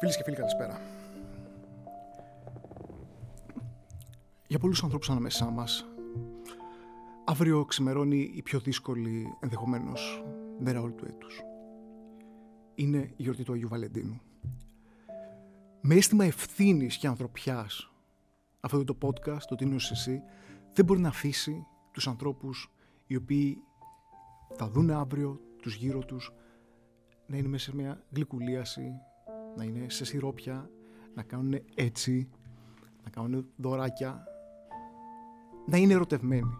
Φίλες και φίλοι, καλησπέρα. Για πολλούς ανθρώπους ανάμεσά μας, αύριο ξημερώνει η πιο δύσκολη ενδεχομένως μέρα όλου του έτους. Είναι η γιορτή του Αγίου Βαλεντίνου. Με αίσθημα ευθύνης και ανθρωπιάς, αυτό το podcast, το τι εσύ, δεν μπορεί να αφήσει τους ανθρώπους οι οποίοι θα δουν αύριο τους γύρω τους να είναι μέσα σε μια γλυκουλίαση, να είναι σε σιρόπια, να κάνουν έτσι, να κάνουν δωράκια, να είναι ερωτευμένοι.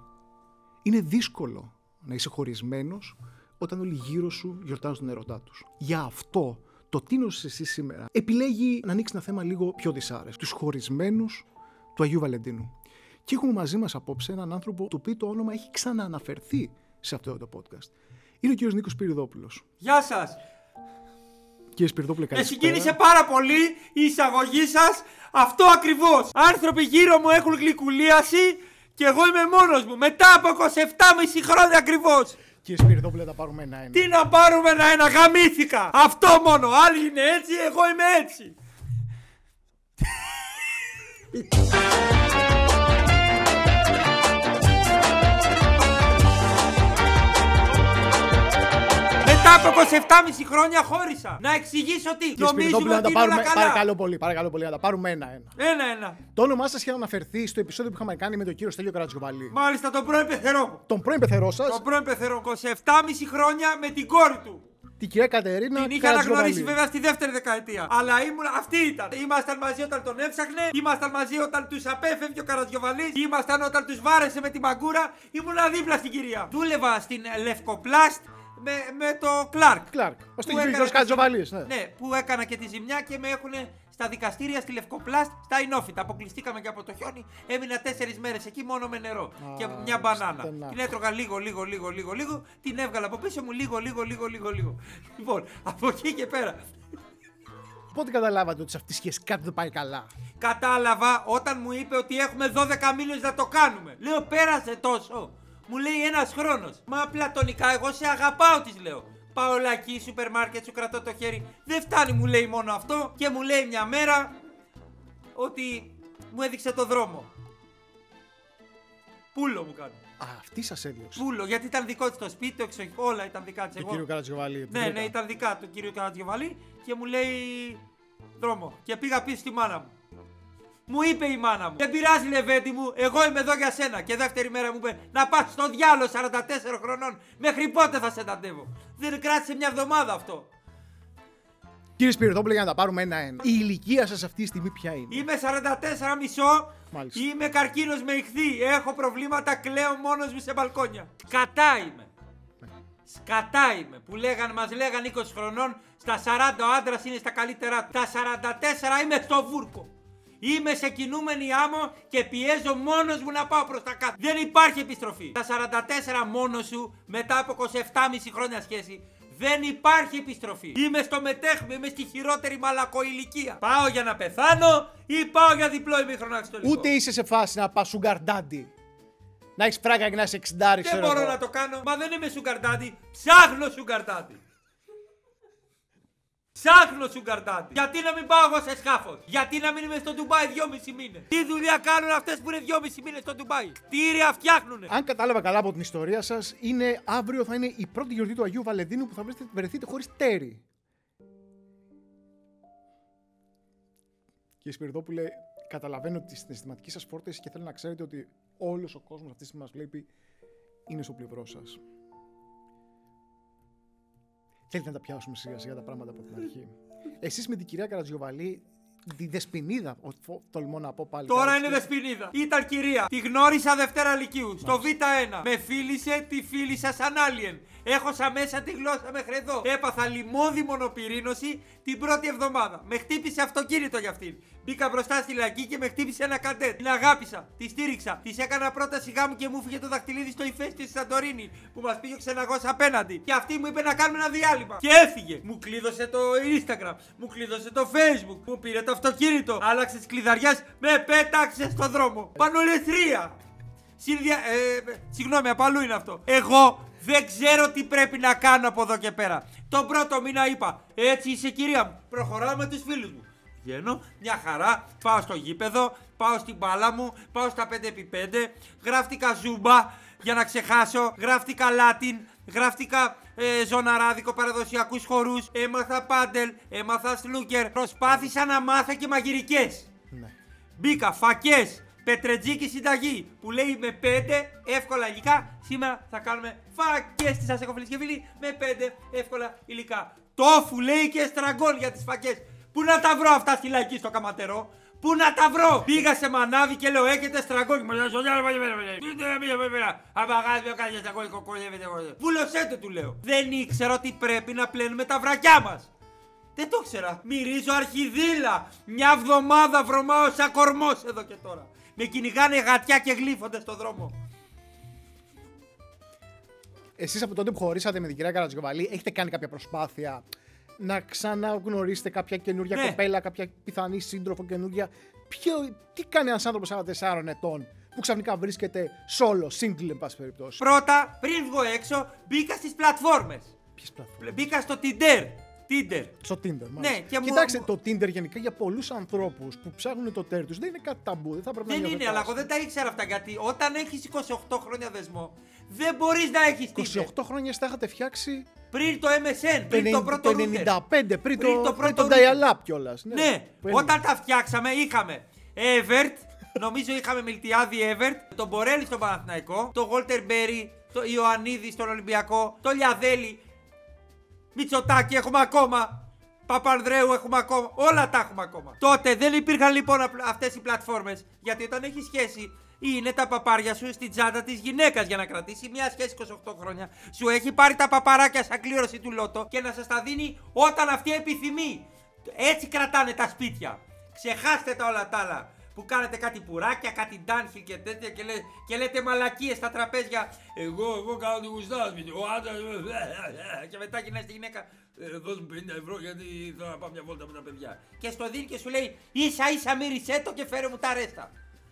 Είναι δύσκολο να είσαι χωρισμένος όταν όλοι γύρω σου γιορτάζουν τον ερωτά τους. Για αυτό το τίνος εσύ σήμερα επιλέγει να ανοίξεις ένα θέμα λίγο πιο δυσάρεστο. Τους χωρισμένους του Αγίου Βαλεντίνου. Και έχουμε μαζί μας απόψε έναν άνθρωπο το οποίο το όνομα έχει ξανααναφερθεί σε αυτό το podcast. Είναι ο κύριος Νίκος Πυριδόπουλος. Γεια σας! Κύριε Σπυρδόπουλε, Με συγκίνησε πάρα πολύ η εισαγωγή σας. Αυτό ακριβώς. Άνθρωποι γύρω μου έχουν γλυκουλίαση και εγώ είμαι μόνος μου. Μετά από 27,5 χρόνια ακριβώς. Κύριε Σπυρδόπουλε, θα πάρουμε ένα-ένα. Τι να πάρουμε ένα-ένα, γαμήθηκα. Αυτό μόνο. Άλλοι είναι έτσι, εγώ είμαι έτσι. Μετά από 27,5 χρόνια χώρισα. Να εξηγήσω τι. Νομίζουμε ότι είναι όλα καλά. Παρακαλώ πολύ, παρακαλώ πολύ, να τα πάρουμε ένα-ένα. Ένα-ένα. Το όνομά σας είχε αναφερθεί στο επεισόδιο που είχαμε κάνει με τον κύριο Στέλιο Καρατζοβαλή. Μάλιστα, τον πρώην πεθερό. Τον πρώην πεθερό σας; Τον πρώην πεθερό. 27,5 χρόνια με την κόρη του. Την κυρία Κατερίνα. Την είχα αναγνωρίσει βέβαια στη δεύτερη δεκαετία. Αλλά ήμουν, αυτή ήταν. Ήμασταν μαζί όταν τον έψαχνε. Ήμασταν μαζί όταν τους απέφευγε ο Καρατζοβαλή. Ήμασταν όταν τους βάρεσε με τη μαγκούρα. Ήμουν δίπλα στην κυρία. Δούλευα στην Λευκοπλάστ με, με το Κλάρκ. Κλάρκ. Ο Στίγιο Κατζοβαλή. Ναι. ναι, που έκανα και τη ζημιά και με έχουν στα δικαστήρια στη Λευκοπλάστ στα Ινόφυτα. Αποκλειστήκαμε και από το χιόνι. Έμεινα τέσσερις μέρες εκεί μόνο με νερό και μια μπανάνα. Στενά. Την έτρωγα λίγο, λίγο, λίγο, λίγο, λίγο. Την έβγαλα από πίσω μου λίγο, λίγο, λίγο, λίγο, λίγο. Λοιπόν, από εκεί και πέρα. Πότε καταλάβατε ότι σε αυτή τη σχέση κάτι δεν πάει καλά; Κατάλαβα όταν μου είπε ότι έχουμε 12 μήνες να το κάνουμε. Λέω πέρασε τόσο. Μου λέει ένας χρόνος. Μα πλατωνικά εγώ σε αγαπάω, της λέω. Πάω λακκί, σούπερ μάρκετ, σου κρατώ το χέρι. Δεν φτάνει, μου λέει μόνο αυτό. Και μου λέει μια μέρα ότι μου έδειξε το δρόμο. Πούλο μου κάνει. Α, αυτή σας έδιωξε. Πούλο, γιατί ήταν δικό της το σπίτι, το εξοχικό, όλα ήταν δικά της. Το κύριο Καρατζιοβαλή. Ναι, ναι, ήταν δικά του κύριο Καρατζιοβαλή και μου λέει δρόμο. Και πήγα πίσω στη μάνα μου. Μου είπε η μάνα μου. Δεν πειράζει, Λεβέντι μου, εγώ είμαι εδώ για σένα. Και δεύτερη μέρα μου είπε να πας στο διάλο 44 χρονών. Μέχρι πότε θα σε ταντεύω. Δεν κράτησε μια εβδομάδα αυτό. Κύριε Σπυριδόπουλε, για να τα πάρουμε ένα-ένα. Η ηλικία σας αυτή τη στιγμή ποια είναι; Είμαι 44 μισό. Μάλιστα. Είμαι καρκίνος με ηχθή. Έχω προβλήματα, κλαίω μόνος μου σε μπαλκόνια. Σκατά είμαι. Ναι. Σκατά είμαι. Που λέγαν, μας λέγαν 20 χρονών, στα 40 ο άντρας είναι στα καλύτερά του. Στα 44 είμαι στο βούρκο. Είμαι σε κινούμενη άμμο και πιέζω μόνος μου να πάω προς τα κάτω. Δεν υπάρχει επιστροφή. Τα 44 μόνος σου μετά από 27,5 χρόνια σχέση. Δεν υπάρχει επιστροφή. Είμαι στο μετέχμιο, είμαι στη χειρότερη μαλακοηλικία. Πάω για να πεθάνω ή πάω για διπλό ημίχρονο αξιτολικό. Ούτε είσαι σε φάση να πας σουγκαρντάντι. Να έχεις φράγκα και να είσαι 60 Δεν μπορώ να το κάνω. Μα δεν είμαι σουγκαρντάντι. Ψάχνω σουγκαρντάντι. Ψάχνω σουγκαρτάτι. Γιατί να μην πάω εγώ σε σκάφος; Γιατί να μην είμαι στο Ντουμπάι δυόμισι μήνες; Τι δουλειά κάνουν αυτές που είναι δυόμισι μήνες στο Ντουμπάι; Κτίρια φτιάχνουν. Αν κατάλαβα καλά από την ιστορία σας, είναι αύριο θα είναι η πρώτη γιορτή του Αγίου Βαλεντίνου που θα βρεθείτε χωρίς τέρι. Κύριε Σπυριδόπουλε, καταλαβαίνω τη συναισθηματική σας φόρτιση και θέλω να ξέρετε ότι όλος ο κόσμος αυτή τη στιγμή μας βλέπει είναι στο πλευρό σας. Θέλετε να τα πιάσουμε σιγά σιγά τα πράγματα από την αρχή. Εσείς με την κυρία Καρατζιοβαλή Τη Δεσπινίδα, τολμώ να πω πάλι. Τώρα είναι Δεσπινίδα. Ήταν κυρία. Τη γνώρισα Δευτέρα Λυκείου. Στο Β1. Με φίλησε, τη φίλησα σαν alien. Έχωσα μέσα τη γλώσσα μέχρι εδώ. Έπαθα λιμόδι μονοπυρήνωση την πρώτη εβδομάδα. Με χτύπησε αυτοκίνητο για αυτήν. Μπήκα μπροστά στη λακή και με χτύπησε ένα καντέτ. Την αγάπησα, τη στήριξα. Της έκανα πρόταση γάμου και μου φύγε το δαχτυλίδι στο ηφαίστειο στη Σαντορίνη που μας πήγε ξεναγός απέναντι. Και αυτή μου είπε να κάνουμε ένα διάλειμμα. Και έφυγε. Μου κλείδωσε το Instagram, μου κλείδωσε το Facebook, μου πήρε το αυτοκίνητο. Άλλαξε τις κλειδαριές, με πέταξε στο δρόμο. Πανολεθρία. Συνδια... Ε, συγγνώμη, από αλλού είναι αυτό. Εγώ Δεν ξέρω τι πρέπει να κάνω από εδώ και πέρα. Τον πρώτο μήνα είπα, έτσι είσαι κυρία μου. Προχωράω με τους φίλους μου. Βγαίνω, μια χαρά, πάω στο γήπεδο, πάω στην μπάλα μου, πάω στα 5x5, γράφτηκα ζούμπα για να ξεχάσω, γράφτηκα Λάτιν, γράφτηκα ε, ζωναράδικο παραδοσιακούς χορούς, έμαθα πάντελ, έμαθα σλούκερ, προσπάθησα να μάθω και μαγειρικές. Ναι. Μπήκα φακές, πετρετζίκη συνταγή που λέει με 5 εύκολα υλικά. Σήμερα θα κάνουμε φακές τη σας έχω φίλοι και φίλοι με 5 εύκολα υλικά. Τόφου λέει και στραγκόλ για τις φακές. Πού να τα βρω αυτά στη λαϊκή στο καματερό; Πού να τα βρω! Πήγα σε μανάβι και λέω: Έχετε στραγκόλ. Μου λέει: Βούλωσέ το, του λέω. Δεν ήξερα ότι πρέπει να πλένουμε τα βρακιά μας. Δεν το ήξερα. Μυρίζω αρχιδίλα. Μια βδομάδα βρωμάω σαν κορμός εδώ και τώρα. Με κυνηγάνε γατιά και γλύφονται στο δρόμο. Εσείς από τότε που χωρίσατε με την κυρία Καρατζικοβαλή, έχετε κάνει κάποια προσπάθεια να ξαναγνωρίσετε κάποια καινούργια Ναι. κοπέλα, κάποια πιθανή σύντροφο καινούργια. Ποιο, τι κάνει ένας άνθρωπος 44 ετών που ξαφνικά βρίσκεται solo, single, εν πάση περιπτώσει; Πρώτα, πριν βγω έξω, μπήκα στις πλατφόρμες. Ποιες πλατφόρμες; Μπήκα στο Tinder. Tinder. Στο Tinder, μάλιστα. Ναι, και μου- Κοιτάξτε, μου- το Tinder γενικά για πολλούς ανθρώπους που ψάχνουν το τέρ τους δεν είναι κάτι ταμπού. Δεν θα πρέπει Δεν να είναι, νιώθετε αλλά εγώ δεν τα ήξερα αυτά γιατί όταν έχεις 28 χρόνια δεσμό, δεν μπορείς να έχεις Tinder. 28 χρόνια στα είχατε φτιάξει; Πριν το MSN, το, πριν το 90 πρώτο το router. 95, πριν, το, Πριν το πριν πρώτο το router. dial-up κιόλας. Ναι, όταν τα φτιάξαμε είχαμε Evert, νομίζω είχαμε Μιλτιάδη Evert, τον Μπορέλη στον Παναθηναϊκό, τον Γόλτερ Μπέρι, τον Ιωαννίδη στον Ολυμπιακό, τον Λιαδέλη, Μητσοτάκη έχουμε ακόμα. Παπανδρέου έχουμε ακόμα. Όλα τα έχουμε ακόμα. Τότε δεν υπήρχαν λοιπόν αυτές οι πλατφόρμες. Γιατί όταν έχει σχέση, είναι τα παπάρια σου στην τσάντα της γυναίκας για να κρατήσει μια σχέση 28 χρόνια. Σου έχει πάρει τα παπαράκια σαν κλήρωση του λότο και να σας τα δίνει όταν αυτή επιθυμεί. Έτσι κρατάνε τα σπίτια. Ξεχάστε τα όλα τα άλλα. Που κάνετε κάτι πουράκια, κάτι ντάνχιλ και τέτοια και, λέ, και λέτε μαλακίες στα τραπέζια. Εγώ, εγώ κάνω τη γουστά σπίτι. Ο άντρας. Και μετά γυρνάει στη γυναίκα. «Ε, Δώσ' μου 50 ευρώ γιατί θέλω να πάω μια βόλτα με τα παιδιά. Και στο δίνει και σου λέει ίσα ίσα μύρισέ το και φέρε μου τα ρέστα.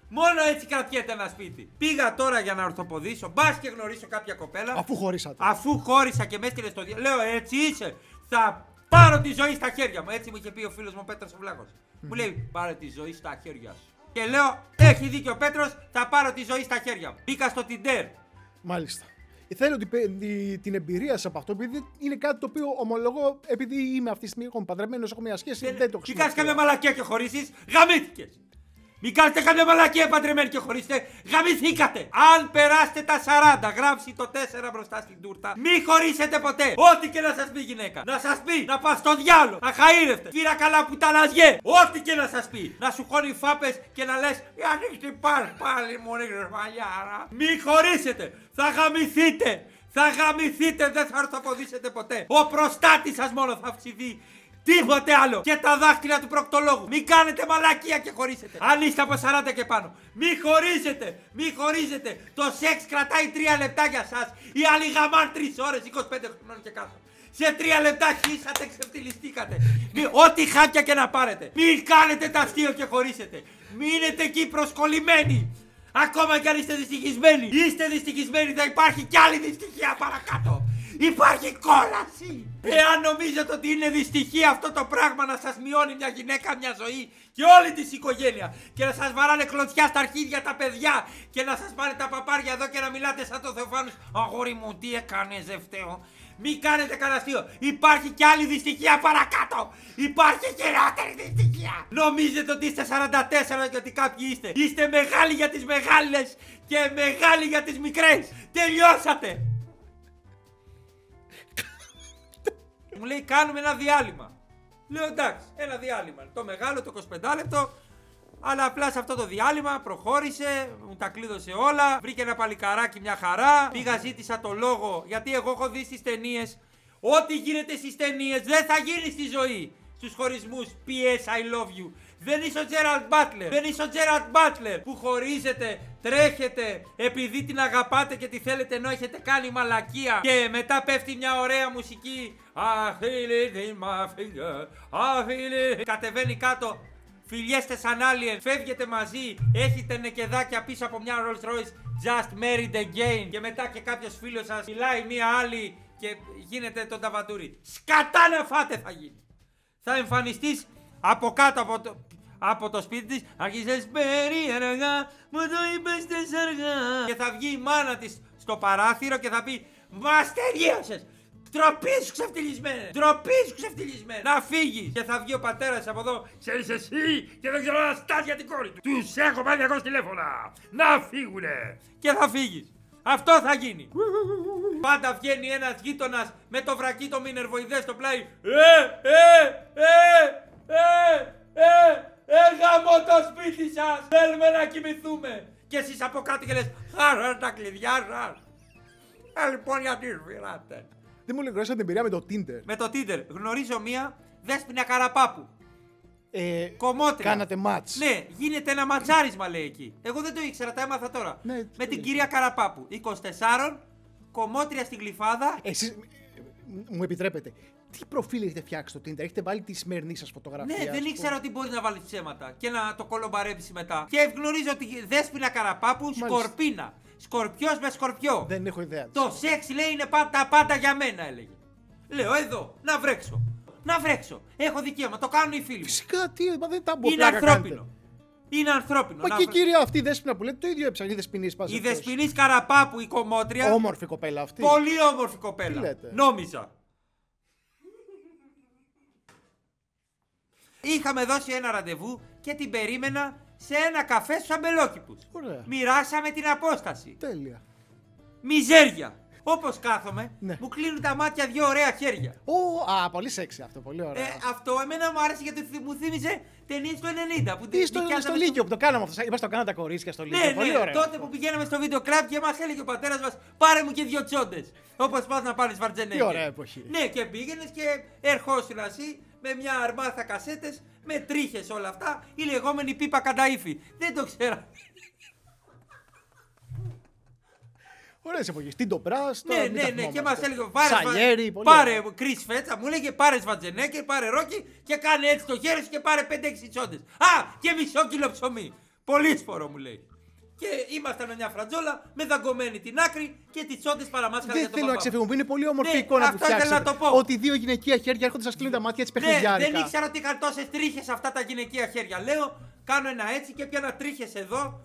Μόνο έτσι κρατιέται ένα σπίτι. Πήγα τώρα για να ορθοποδήσω. Μπας και γνωρίσω κάποια κοπέλα. Αφού χωρίσατε. Αφού χώρισα και μες έστειλε στο διάλογο, λέω έτσι είσαι. Θα πάρω τη ζωή στα χέρια μου. Έτσι μου είχε πει ο φίλος μου ο Πέτρος ο Βλάχος. Μου λέει πάρε τη ζωή στα χέρια σου. Και λέω, έχει δίκιο ο Πέτρος, θα πάρω τη ζωή στα χέρια μου. Μπήκα στο Tinder. Μάλιστα. Θέλω την, πε- τη- την εμπειρία σας από αυτό, επειδή είναι κάτι το οποίο ομολογώ, επειδή είμαι αυτή τη στιγμή έχω παντρεμένος, έχω μια σχέση, δεν, το Μην κάνεις χρησιμοποιώ. καμιά μαλακία και χωρίσει, γαμήθηκες. Μην κάνετε καμιά μαλακία παντρεμένοι και χωρίσετε, γαμηθήκατε. Αν περάσετε τα 40, γράψει το 4 μπροστά στην τούρτα, μη χωρίσετε ποτέ. Ό,τι και να σας πει γυναίκα. Να σας πει να πας στο διάλογο, αχαήρευτε, φύρα καλά που τα λαζιέ. Ό,τι και να σας πει. Να σου χώνει φάπες και να λες, ανοίχτη πάλι, πάλι μου ρίχνεις μαλλιάρα. Μη χωρίσετε, θα γαμηθείτε. Θα γαμηθείτε, δεν θα ορθοποδήσετε ποτέ. Ο προστάτης σας μόνο θα αυξηθεί. Τίποτε άλλο! Και τα δάχτυλα του προκτολόγου! Μην κάνετε μαλακία και χωρίσετε! Αν είστε από 40 και πάνω! Μη χωρίζετε! Μη χωρίζετε! Το σεξ κρατάει 3 λεπτά για σας! Οι άλλοι γαμάν 3 ώρες, 25 χρονών και κάτω! Σε 3 λεπτά χύσατε, ξεφτυλιστήκατε! Μη, ό,τι χάπια και να πάρετε! Μην κάνετε τα αστείο και χωρίσετε! Μείνετε εκεί προσκολλημένοι! Ακόμα κι αν είστε δυστυχισμένοι! Είστε δυστυχισμένοι, θα υπάρχει κι άλλη δυστυχία παρακάτω! Υπάρχει κόλαση! Εάν νομίζετε ότι είναι δυστυχία αυτό το πράγμα να σας μειώνει μια γυναίκα μια ζωή και όλη της οικογένεια και να σας βαράνε κλωτσιά στα αρχίδια τα παιδιά και να σας πάνε τα παπάρια εδώ και να μιλάτε σαν το Θεοφάνους Αγόρι μου τι έκανες δεν φταίω Μη κάνετε κανένα αστείο. Υπάρχει κι άλλη δυστυχία παρακάτω. Υπάρχει χειρότερη δυστυχία. Νομίζετε ότι είστε 44 και ότι κάποιοι είστε. Είστε μεγάλοι για τις μεγάλες και μεγάλοι για τις μικρές. Τελειώσατε. Μου λέει κάνουμε ένα διάλειμμα. Λέω εντάξει, ένα διάλειμμα. Το μεγάλο, το 25 λεπτό. Αλλά απλά σε αυτό το διάλειμμα προχώρησε, μου τα κλείδωσε όλα. Βρήκε ένα παλικαράκι μια χαρά. Πήγα, ζήτησα το λόγο γιατί εγώ έχω δει στις ταινίες. Ό,τι γίνεται στις ταινίες δεν θα γίνει στη ζωή. Στους χωρισμούς. P.S. I love you. Δεν είσαι ο Τζέραλτ Μπάτλερ. Δεν είσαι ο Τζέραλτ Μπάτλερ που χωρίζετε, τρέχετε επειδή την αγαπάτε και τη θέλετε ενώ έχετε κάνει μαλακία. Και μετά πέφτει μια ωραία μουσική. I feel it in my finger. I feel it. Κατεβαίνει κάτω. Φιλιέστε σαν alien, φεύγετε μαζί, έχετε νεκεδάκια πίσω από μια Rolls Royce Just married again και μετά και κάποιος φίλος σας μιλάει μία άλλη και γίνεται το ταβαντούρι. Σκατά να φάτε θα γίνει. Θα εμφανιστείς από κάτω από το, από το σπίτι της, αρχίζεις περίεργα, μου το είπες αργά. Και θα βγει η μάνα της στο παράθυρο και θα πει Μας τελείωσες! Τροπή σου ξεφτυλισμένε! Τροπή σου ξεφτυλισμένε! Να φύγεις! Και θα βγει ο πατέρας από εδώ. Ξέρεις εσύ και δεν ξέρω να στάσει για την κόρη του. Τους έχω πάρει 200 τηλέφωνα! Να φύγουνε! Και θα φύγεις. Αυτό θα γίνει. Πάντα βγαίνει ένας γείτονας με το βρακί το μινερβοειδέ στο πλάι. Ε, ε, ε, ε, ε, ε, γαμώ το σπίτι σας! Θέλουμε να κοιμηθούμε! Και εσείς από κάτω και λες, χαρά τα κλειδιά σα. Ε, λοιπόν, γιατί σφυράτε. Δεν μου λέει γνώρισα την εμπειρία με το Tinder. Με το Tinder. Γνωρίζω μία δέσποινα καραπάπου. Ε, Κομμότρια. Κάνατε μάτς. Ναι, γίνεται ένα ματσάρισμα λέει εκεί. Εγώ δεν το ήξερα, τα έμαθα τώρα. Ναι, με τι την λέει. κυρία Καραπάπου. 24, κομμότρια στην γλυφάδα. Εσείς, μου επιτρέπετε, τι προφίλ έχετε φτιάξει στο Tinder, έχετε βάλει τη σημερινή σας φωτογραφία. Ναι, ας δεν πούμε. ήξερα ότι μπορεί να βάλεις ψέματα και να το κολομπαρέψεις μετά. Και γνωρίζω ότι δέσποινα Καραπάπου, σκορπίνα. Σκορπιός με σκορπιό. Δεν έχω ιδέα. Το σεξ λέει είναι πάντα, τα πάντα για μένα, έλεγε. Λέω εδώ, να βρέξω. Να βρέξω. Έχω δικαίωμα, το κάνουν οι φίλοι μου. Φυσικά, τι, μα δεν τα μπορώ Είναι ανθρώπινο. Είναι ανθρώπινο. Μα να και η βρε- κυρία αυτή η δέσποινα που λέτε το ίδιο έψαχνε. Η δεσποινή πάση. Η Δεσποινής Καραπάπου, η κομμότρια. Όμορφη κοπέλα αυτή. Πολύ όμορφη κοπέλα. Τι λέτε; Νόμιζα. Είχαμε δώσει ένα ραντεβού και την περίμενα σε ένα καφέ στους αμπελόκηπους. Ωραία. Μοιράσαμε την απόσταση. Τέλεια. Μιζέρια. Όπως κάθομαι, Ναι. μου κλείνουν τα μάτια δύο ωραία χέρια. Ω, α, πολύ σεξι αυτό, πολύ ωραία. Ε, αυτό εμένα μου άρεσε γιατί θυ- μου θύμιζε ταινίε του 90 που Τι στο, νοικιάζαμε στο Λύκειο που το κάναμε αυτό. Είμαστε το κάναμε τα κορίτσια στο Λύκειο. Ναι, πολύ ναι, ωραία. τότε που πηγαίναμε στο βίντεο κλαμπ και μας έλεγε ο πατέρας μας: Πάρε μου και δύο τσόντες. Όπως πας να πάρεις βαρτζενέκι. Τι ωραία εποχή. Ναι, και πήγαινες και ερχόσουν εσύ με μια αρμάθα κασέτες, με τρίχες όλα αυτά, η λεγόμενη πίπα κανταήφη. Δεν το ξέρα. Ωραίες εποχές. Τι το πράσ, ναι, ναι, ναι, και μας έλεγε: Πάρε, Σαλιέρι, βα... πολύ πάρε ωραία. κρι φέτσα, μου έλεγε: Πάρε βατζενέκι, πάρε ρόκι και κάνε έτσι το χέρι σου και πάρε 5-6 τσόντες. Α, και μισό κιλό ψωμί. Πολύ σφορό μου λέει. Και ήμασταν μια φρατζόλα με δαγκωμένη την άκρη και τις τσόντες παραμάσχαλαν Δεν για τον θέλω να παπά. ξεφύγουμε. Είναι πολύ όμορφη Ναι, η εικόνα που αυτό ήθελα φτιάξατε. να το πω. Ότι δύο γυναικεία χέρια έρχονται σας κλείνουν τα μάτια έτσι Ναι, παιχνιδιάρικα. δεν ήξερα ότι είχαν τόσες τρίχες αυτά τα γυναικεία χέρια. Λέω, κάνω ένα έτσι και πιάνα τρίχες εδώ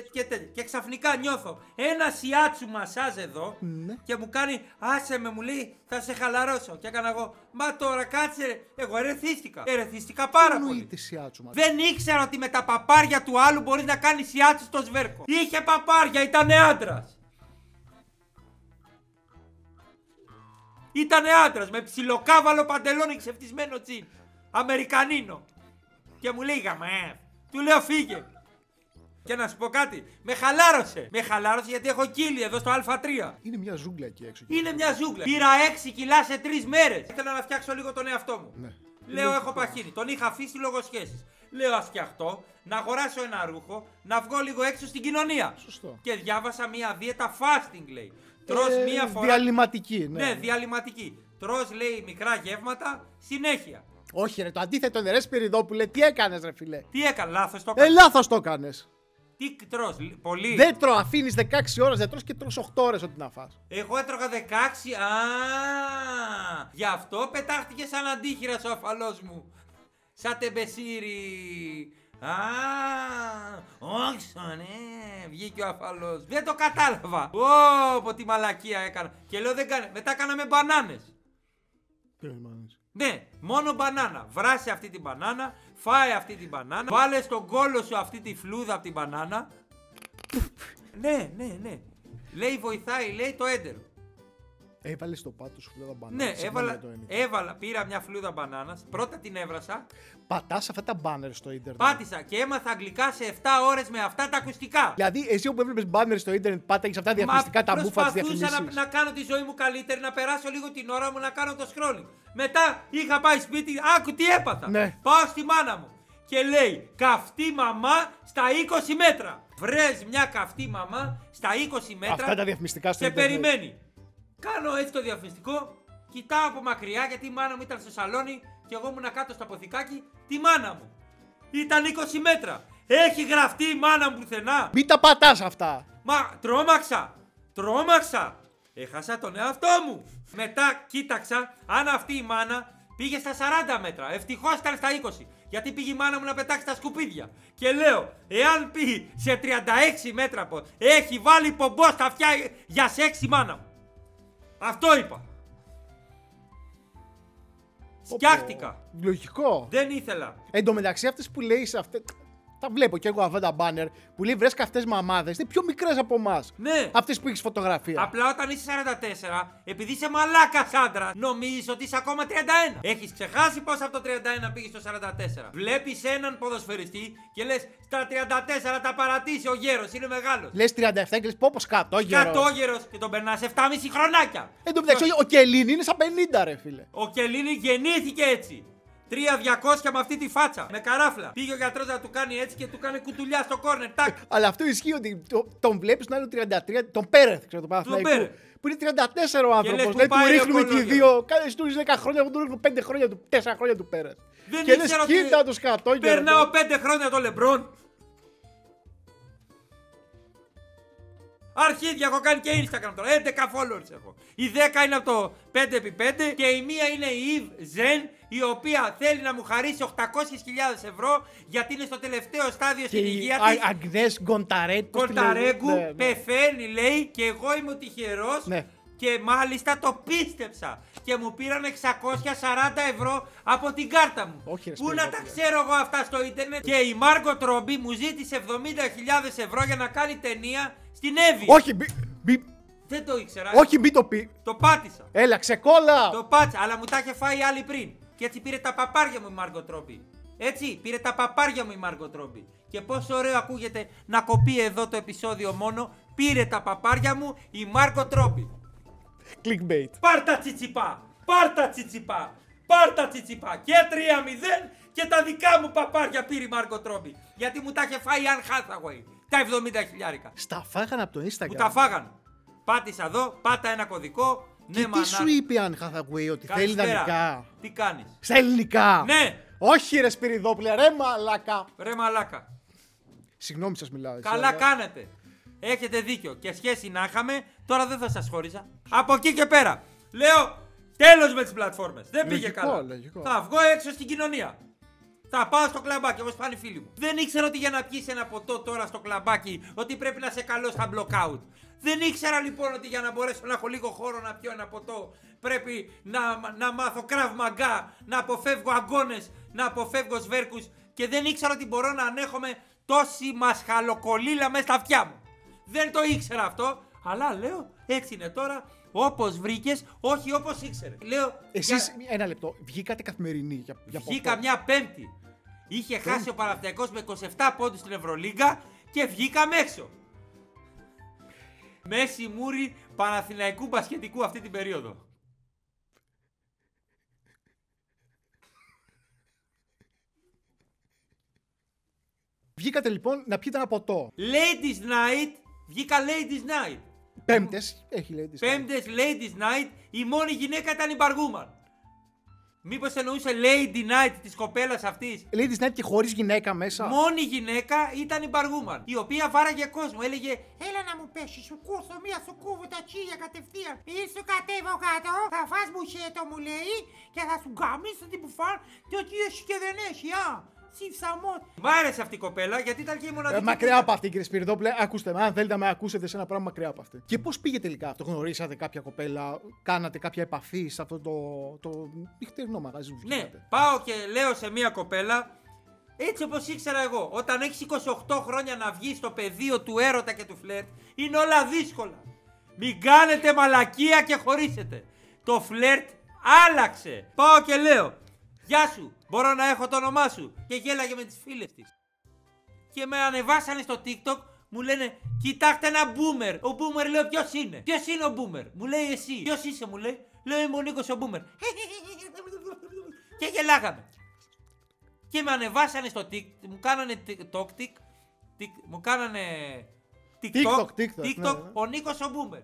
και, και, τέτοια. και ξαφνικά νιώθω ένα σιάτσου μασάζ εδώ Ναι. και μου κάνει άσε με μου λέει θα σε χαλαρώσω και έκανα εγώ μα τώρα κάτσε ρε». εγώ ερεθίστηκα ερεθίστηκα πάρα πολύ Εννοείται σιάτσου μα. δεν ήξερα ότι με τα παπάρια του άλλου μπορεί να κάνει σιάτσου στο σβέρκο είχε παπάρια ήταν άντρας. Ήτανε άντρας με ψιλοκάβαλο παντελόνι ξεφτισμένο τσιν. Αμερικανίνο. Και μου λέει γαμέ. Του λέω φύγε. Και να σου πω κάτι. Με χαλάρωσε. Με χαλάρωσε γιατί έχω κύλι εδώ στο Α3. Είναι μια ζούγκλα εκεί έξω. Είναι μια ζούγκλα. Πήρα 6 κιλά σε 3 μέρες. Ήθελα να φτιάξω λίγο τον εαυτό μου. Ναι. Λέω έχω παχύνει. Τον είχα αφήσει λόγω σχέσης. Λέω ας φτιαχτώ, να αγοράσω ένα ρούχο, να βγω λίγο έξω στην κοινωνία. Σωστό. Και διάβασα μια δίαιτα fasting λέει. Τρως Ε, μία φορά. Διαλυματική, ναι. Ναι, διαλυματική. Τρως λέει μικρά γεύματα συνέχεια. Όχι, ρε, το αντίθετο είναι ρε Σπυριδόπουλε, τι έκανες, ρε φιλέ. Τι έκανα, λάθος το Ε, έκανα. λάθος το έκανες. Τι τρως, λ- πολύ. Δεν τρώω, αφήνεις 16 ώρες, δεν τρως και τρως 8 ώρες ό,τι να φας. Εγώ έτρωγα 16. Α, γι' αυτό πετάχτηκες σαν αντίχειρα ο αφαλός μου. Σαν τεμπεσίρι. Α, όχι ναι, βγήκε ο αφαλός. Δεν το κατάλαβα. Ω, πω τι μαλακία έκανα. Και λέω δεν κάνε. Μετά κάναμε μπανάνες. Ναι, μόνο μπανάνα. Βράσε αυτή την μπανάνα, φάε αυτή την μπανάνα, βάλε στον κόλο σου αυτή τη φλούδα από την μπανάνα. ναι, ναι, ναι. Λέει βοηθάει, λέει το έντερο. Έβαλε στο πάτο σου φλούδα μπανάνας. Ναι, συγγνώμη έβαλα, για το έννοια. έβαλα, πήρα μια φλούδα μπανάνας, πρώτα την έβρασα, Πατάς αυτά τα μπάνερ στο ίντερνετ. πάτησα και έμαθα αγγλικά σε 7 ώρες με αυτά τα ακουστικά. Δηλαδή, εσύ όπου έβλεπες μπάνερ στο ίντερνετ, πάταγες αυτά τα διαφημιστικά, τα μπουφα τη προσπαθούσα διαφημίσεις. να, να κάνω τη ζωή μου καλύτερη, να περάσω λίγο την ώρα μου, να κάνω το scrolling. Μετά είχα πάει σπίτι, άκου τι έπαθα. Ναι. Πάω στη μάνα μου και λέει καυτή μαμά στα 20 μέτρα. Βρες μια καυτή μαμά στα 20 μέτρα Αυτά τα διαφημιστικά στο και ίντερνετ. περιμένει. Κάνω έτσι το διαφημιστικό, κοιτάω από μακριά γιατί η μάνα μου ήταν στο σαλόνι και εγώ ήμουν κάτω στο αποθηκάκι τη μάνα μου. Ήταν 20 μέτρα. Έχει γραφτεί η μάνα μου πουθενά. Μην τα πατάς αυτά. Μα τρόμαξα. Τρόμαξα. Έχασα τον εαυτό μου. Μετά κοίταξα αν αυτή η μάνα πήγε στα 40 μέτρα. Ευτυχώς ήταν στα 20. Γιατί πήγε η μάνα μου να πετάξει τα σκουπίδια. Και λέω, εάν πει σε 36 μέτρα από έχει βάλει πομπό στα αυτιά για σεξ η μάνα μου. Αυτό είπα. Σκιάχτηκα. Λογικό. Δεν ήθελα. Εν τω μεταξύ, αυτές που λέει σε αυτέ. Τα βλέπω και εγώ αυτά τα μπάνερ που λέει βρέσκα αυτές μαμάδες. Είναι πιο μικρές από εμάς. Ναι. Αυτές που έχεις φωτογραφία. Απλά όταν είσαι 44, επειδή είσαι μαλάκας άντρα, νομίζεις ότι είσαι ακόμα 31. Έχεις ξεχάσει πώς από το 31 πήγες στο 44. Βλέπεις έναν ποδοσφαιριστή και λες στα 34 τα παρατήσει ο γέρος, είναι μεγάλος. Λες 37 και λες πω πως κατόγερο. Κατόγερο και τον περνάς 7,5 χρονάκια. Εν τω μεταξύ, ο Κελίνη είναι στα 50, ρε φίλε. Ο Κελίνη γεννήθηκε έτσι. 3-200 με αυτή τη φάτσα. Με καράφλα. Πήγε ο γιατρός να του κάνει έτσι και του κάνει κουτουλιά στο κόρνερ. Τάκ. Αλλά αυτό ισχύει ότι το- τον βλέπεις να είναι 33, τον Πέρεθ, ξέρω το Παναθηναϊκό. Πέρεθ. Που είναι 34 ο άνθρωπος. λες, Δηλαδή πού του πάει ρίχνουμε ο και οι κολόγερος. δύο. Κάνε στου 10 χρόνια, εγώ του ρίχνω 5 χρόνια του, 4 χρόνια του Πέρεθ. Δεν Και λες ήξερα ότι κοίτα το σκατόγερο. Περνάω 5 χρόνια το Λεμπρόν. Αρχίδια έχω κάνει και Instagram τώρα. 11 followers έχω. Η 10 είναι από το 5x5 και η μία είναι η Eve Zen η οποία θέλει να μου χαρίσει 800.000 ευρώ γιατί είναι στο τελευταίο στάδιο Και στην η υγεία της. Αγνέ Γκονταρέτ. πώς τη λένε. Κονταρέγκου Ναι, ναι. πεθαίνει λέει και εγώ είμαι ο τυχερός Ναι. και μάλιστα το πίστεψα και μου πήραν 640 ευρώ από την κάρτα μου. Όχι, ρε, Πού Σπύρο, να τα φίλε. ξέρω εγώ αυτά στο ίντερνετ; Και η Μάρκο Τρόμπι μου ζήτησε 70.000 ευρώ για να κάνει ταινία στην Εύη. Όχι, μη- μη- Δεν το ήξερα. όχι, μην το πει. Το πάτησα. Έλα, ξεκόλα. Το πάτησα, αλλά μου τα είχε φάει άλλη πριν. Και έτσι πήρε τα παπάρια μου η Μάρκο Τρόμπι. Έτσι, πήρε τα παπάρια μου η Μάρκο Τρόμπι. Και πόσο ωραίο ακούγεται να κοπεί εδώ το επεισόδιο μόνο. Πήρε τα παπάρια μου η Μάρκο Τρόμπι. Clickbait. Πάρτα τσιτσιπά! Πάρτα τσιτσιπά! Πάρτα τσιτσιπά! Και 3-0 και τα δικά μου παπάρια πήρε η Μάρκο Τρόμπι. Γιατί μου τα είχε φάει η Αν Χάθαγουεϊ. Τα 70 χιλιάρικα. Στα φάγανε από το Instagram. Μου τα φάγαν. Πάτησα εδώ, πάτα ένα κωδικό. Και Ναι, τι μανά. σου είπε η Αν Χαθαγουέι, ότι θέλει Καλησπέρα. ιδανικά. Τι κάνεις; Στα ελληνικά; Ναι, Όχι, ρε Σπυριδόπουλε, ρε μαλάκα. ρε μαλάκα. Συγγνώμη, σας μιλάω. έτσι, Καλά αλλά- κάνετε. Έχετε δίκιο. Και σχέση να είχαμε, τώρα δεν θα σας χώριζα. Από εκεί και πέρα. Λέω, τέλος με τις πλατφόρμες. Δεν πήγε Λογικό, καλά. λογικό. Θα βγω έξω στην κοινωνία. Θα πάω στο κλαμπάκι όπως πάνε οι φίλοι μου. Δεν ήξερα ότι για να πιεις ένα ποτό τώρα στο κλαμπάκι ότι πρέπει να σε καλό στα blockout. Δεν ήξερα λοιπόν ότι για να μπορέσω να έχω λίγο χώρο να πιω ένα ποτό πρέπει να, να μάθω κραβ μαγκά, να αποφεύγω αγκώνες, να αποφεύγω σβέρκους και δεν ήξερα ότι μπορώ να ανέχομαι τόση μασχαλοκολίλα μέσα στα αυτιά μου. Δεν το ήξερα αυτό, αλλά λέω έτσι είναι τώρα, όπως βρήκες, όχι όπως ήξερες. Λέω, Εσείς, για- ένα λεπτό, βγήκατε καθημερινή για, για Βγήκα ποτό. μια πέμπτη. Είχε χάσει ο Παναθηναϊκός με 27 πόντους στην Ευρωλίγκα και βγήκαμε έξω. Μέση μούρη Παναθηναϊκού μπασκετικού αυτή την περίοδο. Βγήκατε λοιπόν να πιείτε ένα ποτό. Ladies night, βγήκα ladies night. Πέμπτες, έχει λέει. τις- Πέμπτες ladies night, η μόνη γυναίκα ήταν η Μπαργούμαν. Μήπως εννοούσε lady night της κοπέλας αυτής; Ladies Night και χωρίς γυναίκα μέσα. Μόνη γυναίκα ήταν η Μπαργούμαν, η οποία βάραγε κόσμο. Έλεγε Έλα να μου πέσεις, σου κούρθω μία σου κούβω τα τσίλια κατευθείαν. Ή σου κατέβω κάτω, θα φας μπουσέτο μου λέει και θα σου γκαμίσω την μπουφάν και ότι έχει και δεν έχει, α. Συμφσαμό. Μ' άρεσε αυτή η κοπέλα γιατί ήταν και η μοναδική. Ε, μακριά που- από αυτή, κύριε Σπυριδόπουλε. Ακούστε με, αν θέλετε να με ακούσετε σε ένα πράγμα μακριά από αυτή. Και πώς πήγε τελικά αυτό, γνωρίσατε κάποια κοπέλα, κάνατε κάποια επαφή σε αυτό το, το νυχτερινό μαγαζί που Ναι, βγήκατε; πάω και λέω σε μία κοπέλα, έτσι όπως ήξερα εγώ, όταν έχεις 28 χρόνια να βγεις στο πεδίο του έρωτα και του φλερτ, είναι όλα δύσκολα. Μην κάνετε μαλακία και χωρίσετε. Το φλερτ άλλαξε. Πάω και λέω, Γεια σου, μπορώ να έχω το όνομά σου. Και γέλαγε με τις φίλες της. Και με ανεβάσανε στο TikTok, μου λένε, κοιτάξτε ένα boomer. Ο boomer λέω, ποιος είναι; Ποιος είναι ο boomer; Μου λέει εσύ. Ποιος είσαι, μου λέει. Λέω, είμαι ο Νίκος ο boomer. και γελάγαμε. Και με ανεβάσανε στο TikTok, μου κάνανε TikTok, μου κάνανε TikTok, TikTok, TikTok, ναι, ναι. ο Νίκος ο boomer.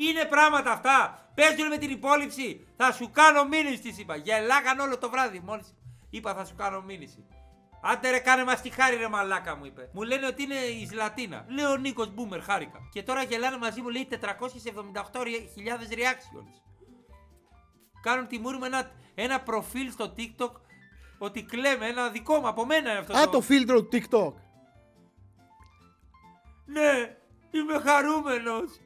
Είναι πράγματα αυτά. Παίζουν με την υπόλοιψη. Θα σου κάνω μήνυση, τη είπα. Γελάγαν όλο το βράδυ. Μόλις είπα θα σου κάνω μήνυση. Άντε ρε κάνε μας τη χάρη ρε μαλάκα μου είπε. Μου λένε ότι είναι η Ζλατίνα. Λέω Νίκος Μπούμερ χάρηκα. Και τώρα γελάνε μαζί μου λέει 478.000 reactions. Κάνουν τη μούρη με ένα, ένα προφίλ στο TikTok ότι κλαίμε ένα δικό μου από μένα είναι αυτό. Α, το φίλτρο του TikTok. Ναι, είμαι χαρούμενος.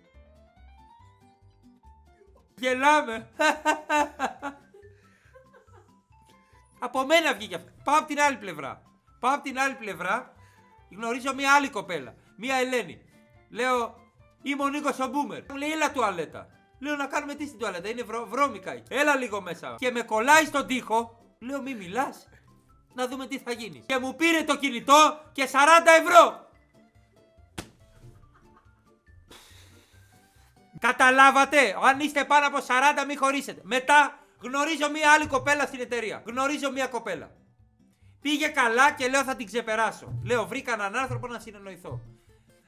Γελάμε. από μένα βγήκε αυτό. Πάω από την άλλη πλευρά. Πάω από την άλλη πλευρά. Γνωρίζω μια άλλη κοπέλα. Μια Ελένη. Λέω, είμαι ο Νίκος ο Μπούμερ. Μου λέει, έλα τουαλέτα. Λέω να κάνουμε τι στην τουαλέτα. Είναι βρω, βρώμικα εκεί. Έλα λίγο μέσα. Και με κολλάει στον τοίχο. Λέω, μη μιλάς. Να δούμε τι θα γίνει. Και μου πήρε το κινητό και 40 ευρώ. Καταλάβατε, αν είστε πάνω από 40 μην χωρίσετε. Μετά γνωρίζω μια άλλη κοπέλα στην εταιρεία. Γνωρίζω μια κοπέλα. Πήγε καλά και λέω θα την ξεπεράσω. Λέω βρήκα έναν άνθρωπο να συνεννοηθώ.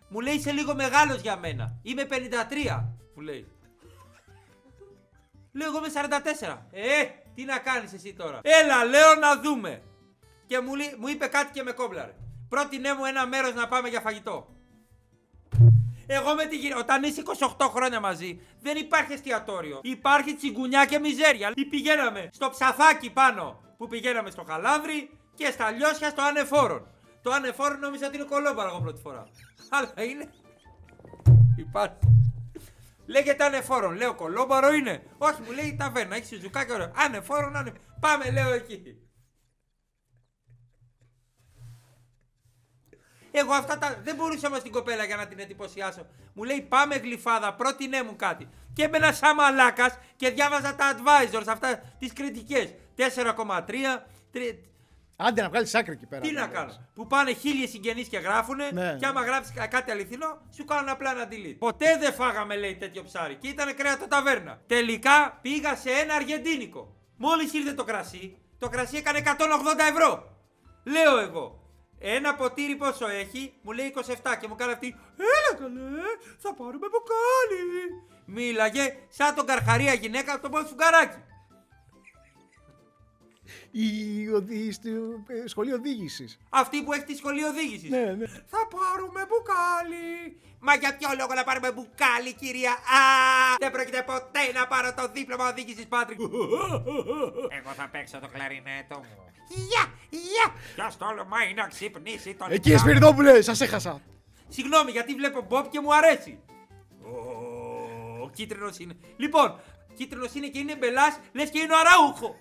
Μου λέει είσαι λίγο μεγάλος για μένα. Είμαι 53. Μου λέει. Λέω εγώ είμαι 44. Ε, τι να κάνεις εσύ τώρα. Έλα, λέω να δούμε. Και μου, λεί- μου είπε κάτι και με κόμπλαρε. Πρότεινε μου ένα μέρος να πάμε για φαγητό. Εγώ με τη γυναίκα. Όταν είσαι 28 χρόνια μαζί, δεν υπάρχει εστιατόριο. Υπάρχει τσιγκουνιά και μιζέρια. Ή πηγαίναμε στο ψαθάκι πάνω που πηγαίναμε στο Χαλάνδρι και στα λιώσια στο Ανεφόρον. Το Ανεφόρον νόμιζα ότι είναι κολόμπαρα εγώ πρώτη φορά. Αλλά είναι. Υπάρχει. Λέγεται Ανεφόρον. Λέω κολόμπαρο είναι. Όχι, μου λέει ταβέρνα. Έχεις σουζουκάκι ωραίο. Ανεφόρον, ανε. Πάμε, λέω εκεί. Εγώ αυτά τα. Δεν μπορούσα όμω την κοπέλα για να την εντυπωσιάσω. Μου λέει πάμε γλυφάδα, πρότεινέ μου κάτι. Και έμπαινα σαν μαλάκας και διάβαζα τα advisors, αυτά τις κριτικές. 4,3. τρι- Άντε να βγάλεις άκρη εκεί πέρα. Τι να δηλαδή. κάνω. Που πάνε χίλιοι συγγενείς και γράφουνε. Ναι. Και άμα γράψεις κάτι αληθινό, σου κάνουν απλά ένα delete. Ποτέ δεν φάγαμε, λέει, τέτοιο ψάρι. Και ήταν κρέατο ταβέρνα. Τελικά πήγα σε ένα αργεντίνικο. Μόλις ήρθε το κρασί, το κρασί έκανε 180 ευρώ. Λέω εγώ. Ένα ποτήρι πόσο έχει, μου λέει 27 και μου κάνει αυτή. Έλα καλέ, θα πάρουμε μπουκάλι. Μίλαγε σαν τον καρχαρία γυναίκα από το πόδι φουγκαράκι. Η, οδη- στο ε, σχολείο οδήγησης. Αυτή που έχει τη σχολή οδήγησης. Ναι, ναι. Θα πάρουμε μπουκάλι. Μα για ποιο λόγο να πάρουμε μπουκάλι, κυρία Α! Δεν πρόκειται ποτέ να πάρω το δίπλωμα οδήγησης, Πάτρικ. Εγώ θα παίξω το κλαρινέτο μου. Γεια, γεια. Ποιος τολμάει να ξυπνήσει τον Εκεί, Σπυριδόπουλε, σας έχασα. Συγγνώμη, γιατί βλέπω Μπομπ και μου αρέσει. Ο κίτρινος είναι. Λοιπόν, κίτρινος είναι και είναι μπελάς, λες και είναι ο αραούχο.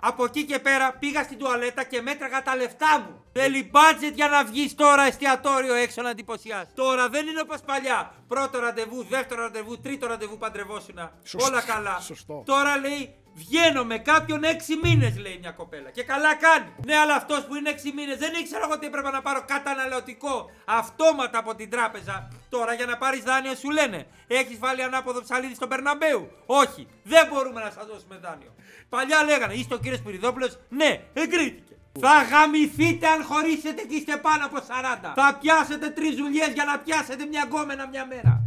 Από εκεί και πέρα πήγα στην τουαλέτα και μέτραγα τα λεφτά μου. Θέλει budget για να βγεις τώρα εστιατόριο έξω να εντυπωσιάσεις. Τώρα δεν είναι όπως παλιά. Πρώτο ραντεβού, δεύτερο ραντεβού, τρίτο ραντεβού παντρευόσουνα. Σωστό, Όλα καλά. σωστό. Τώρα λέει βγαίνω με κάποιον 6 μήνες, λέει μια κοπέλα. Και καλά κάνει. Ναι, αλλά αυτός που είναι 6 μήνες δεν ήξερα εγώ ότι έπρεπε να πάρω καταναλωτικό αυτόματα από την τράπεζα. Τώρα για να πάρεις δάνειο σου λένε Έχεις βάλει ανάποδο ψαλίδι στον Περναμπέου. Όχι, δεν μπορούμε να σας δώσουμε δάνειο. Παλιά λέγανε Είστε ο κύριος Πυριδόπουλος. Ναι, εγκρίθηκε. Θα γαμηθείτε αν χωρίσετε και είστε πάνω από 40. Θα πιάσετε τρεις δουλειές για να πιάσετε μια γκόμενα μια μέρα.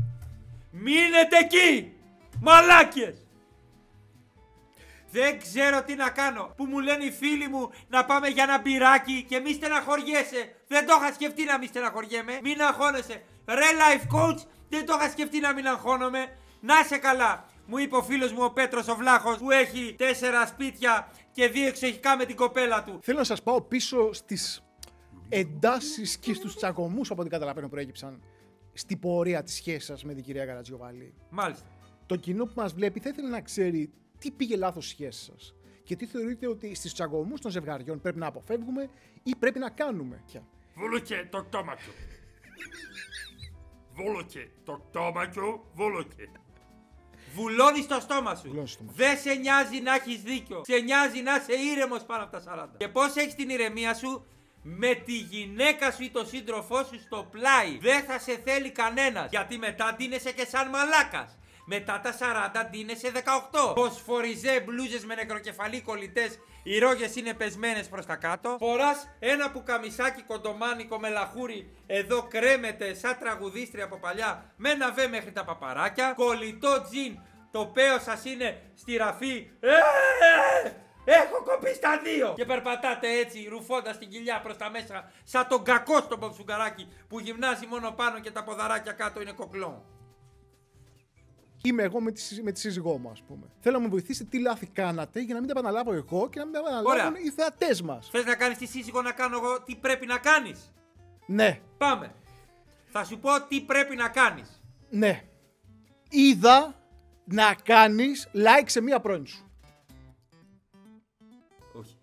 Μείνετε εκεί! Μαλάκες! Δεν ξέρω τι να κάνω. Που μου λένε οι φίλοι μου να πάμε για ένα μπυράκι και μη στεναχωριέσαι. Δεν το είχα σκεφτεί να μη στεναχωριέμαι. Μην αγχώνεσαι. Ρε life coach, δεν το είχα σκεφτεί να μην αγχώνομαι. Να σε καλά. Μου είπε ο φίλος μου ο Πέτρος ο Βλάχος που έχει τέσσερα σπίτια και δύο εξοχικά με την κοπέλα του. Θέλω να σας πάω πίσω στις εντάσεις και στους τσακωμούς από ό,τι καταλαβαίνω προέκυψαν στην πορεία της σχέσης σας με την κυρία Καρατζιοβάλη. Μάλιστα. Το κοινό που μας βλέπει θα ήθελε να ξέρει τι πήγε λάθος στη σχέση σας; Και τι θεωρείτε ότι στις τσακωμού των ζευγαριών πρέπει να αποφεύγουμε ή πρέπει να κάνουμε; πια. Βούλουκε το πτώμα του. Βούλουκε το πτώμα του, βούλουκε. Βουλώνεις το στόμα σου. Βουλώνεις το στόμα σου. Δεν σε νοιάζει να έχεις δίκιο. Σε νοιάζει να είσαι ήρεμος πάνω από τα 40. Και πώς έχεις την ηρεμία σου, με τη γυναίκα σου ή τον σύντροφό σου στο πλάι. Δεν θα σε θέλει κανένας. Γιατί μετά ντύνεσαι και σαν μαλάκας. Μετά τα 40 ντύνεσαι 18. Φωσφοριζέ μπλούζες με νεκροκεφαλή κολλητές. Οι ρόγες είναι πεσμένες προς τα κάτω. Φοράς ένα πουκαμισάκι κοντομάνικο με λαχούρι. Εδώ κρέμεται σαν τραγουδίστρια από παλιά. Με ένα βέ μέχρι τα παπαράκια. Κολλητό τζιν το παίο σας είναι στη ραφή. Ε, Έχω κοπεί στα δύο! Και περπατάτε έτσι, ρουφώντας την κοιλιά προς τα μέσα, σαν τον κακό στο μποψουγκαράκι που γυμνάζει μόνο πάνω και τα ποδαράκια κάτω είναι κοκλό. Είμαι εγώ με τη, με τη σύζυγό μου, ας πούμε. Θέλω να με βοηθήσετε τι λάθη κάνατε για να μην τα επαναλάβω εγώ και να μην τα επαναλάβουν οι θεατές μας. Θες να κάνεις τη σύζυγο να κάνω εγώ τι πρέπει να κάνεις; Ναι. Πάμε. Θα σου πω τι πρέπει να κάνεις. Ναι. Είδα να κάνεις like σε μία πρώην σου. Όχι.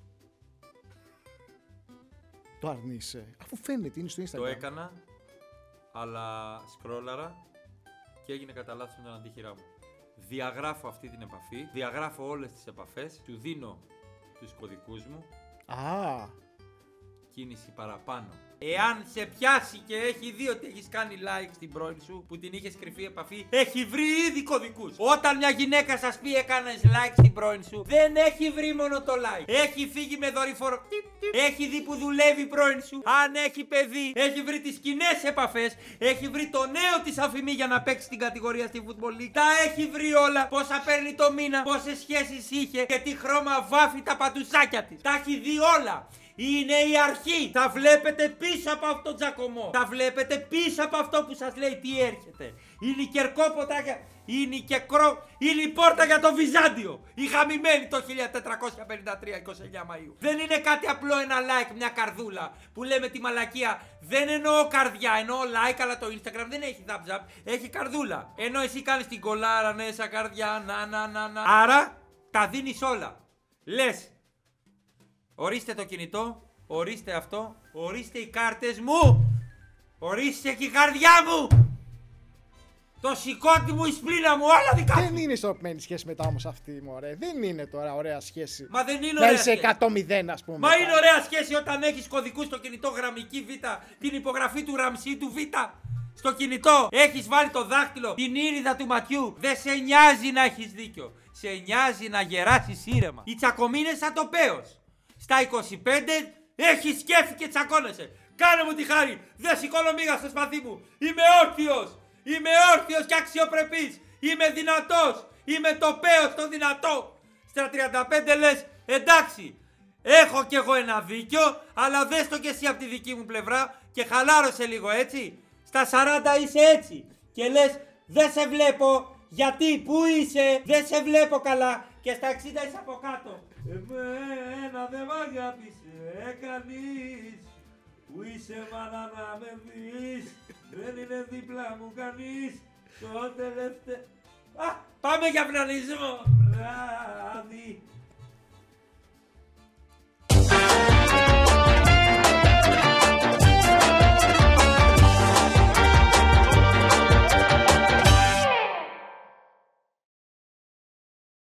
Το αρνείσαι. Αφού φαίνεται, είναι στο Instagram. Το έκανα, αλλά σκρόλαρα και έγινε κατά λάθος με τον αντίχειρά μου. Διαγράφω αυτή την επαφή, διαγράφω όλες τις επαφές, του δίνω τους κωδικούς μου, Α, κίνηση παραπάνω. Εάν σε πιάσει και έχει δει ότι έχεις κάνει like στην πρώην σου που την είχες κρυφή επαφή, έχει βρει ήδη κωδικούς. Όταν μια γυναίκα σας πει έκανες like στην πρώην σου, δεν έχει βρει μόνο το like. Έχει φύγει με δορυφόρο. Έχει δει που δουλεύει η πρώην σου. Αν έχει παιδί, έχει βρει τις κοινές επαφές. Έχει βρει το νέο της αφημί για να παίξει την κατηγορία στη Football League. Τα έχει βρει όλα. Πόσα παίρνει το μήνα, πόσες σχέσεις είχε και τι χρώμα βάφει τα παντουσάκια της. Τα έχει δει όλα. Είναι η αρχή. Θα βλέπετε πίσω από αυτό το τζακωμό. Θα βλέπετε πίσω από αυτό που σας λέει τι έρχεται. Είναι η κερκόποτα για... Είναι η κεκρό... Είναι η πόρτα για το Βυζάντιο. Η γαμημένη το 1453 29 Μαΐου. Δεν είναι κάτι απλό ένα like, μια καρδούλα που λέμε τη μαλακία. Δεν εννοώ καρδιά, εννοώ like, αλλά το Instagram δεν έχει thumbs up, έχει καρδούλα. Ενώ εσύ κάνεις την κολάρα, ναι, σαν καρδιά, να, να, να, να. Άρα τα δίνεις όλα. Λες, Ορίστε το κινητό, ορίστε αυτό, ορίστε οι κάρτες μου, ορίστε και η καρδιά μου. Το σηκώτη μου, η σπλήνα μου, όλα δικά Δεν είναι ισορροπημένη σχέση μετά όμως αυτή, μωρέ. Δεν είναι τώρα ωραία σχέση. Μα δεν είναι Να ωραία είσαι σχέση. 100-0, ας πούμε. Μα είναι ωραία σχέση όταν έχεις κωδικούς στο κινητό γραμμική Β, την υπογραφή του Ραμσί του Β. Στο κινητό έχεις βάλει το δάχτυλο, την ήριδα του ματιού. Δεν σε νοιάζει να έχεις δίκιο. Σε νοιάζει να γεράσεις ήρεμα. Η τσακωμή είναι σαν το πέος. Στα 25 έχεις σκέφη και τσακώνεσαι. Κάνε μου τη χάρη, δεν σηκώνω μίγα στο σπαθί μου. Είμαι όρθιος. Είμαι όρθιος και αξιοπρεπής. Είμαι δυνατός. Είμαι το πέος το δυνατό. Στα 35 λες, εντάξει, έχω κι εγώ ένα δίκιο, αλλά δες το κι εσύ από τη δική μου πλευρά και χαλάρωσε λίγο έτσι. Στα 40 είσαι έτσι και λες, δεν σε βλέπω, γιατί, πού είσαι, δεν σε βλέπω καλά και στα 60 είσαι από κάτω. Εμένα δεν μ' αγάπησε κανείς που είσαι μάνα να με δεις δεν είναι δίπλα μου κανείς το τελευταίο Α! Πάμε για πλανισμό! Βράδυ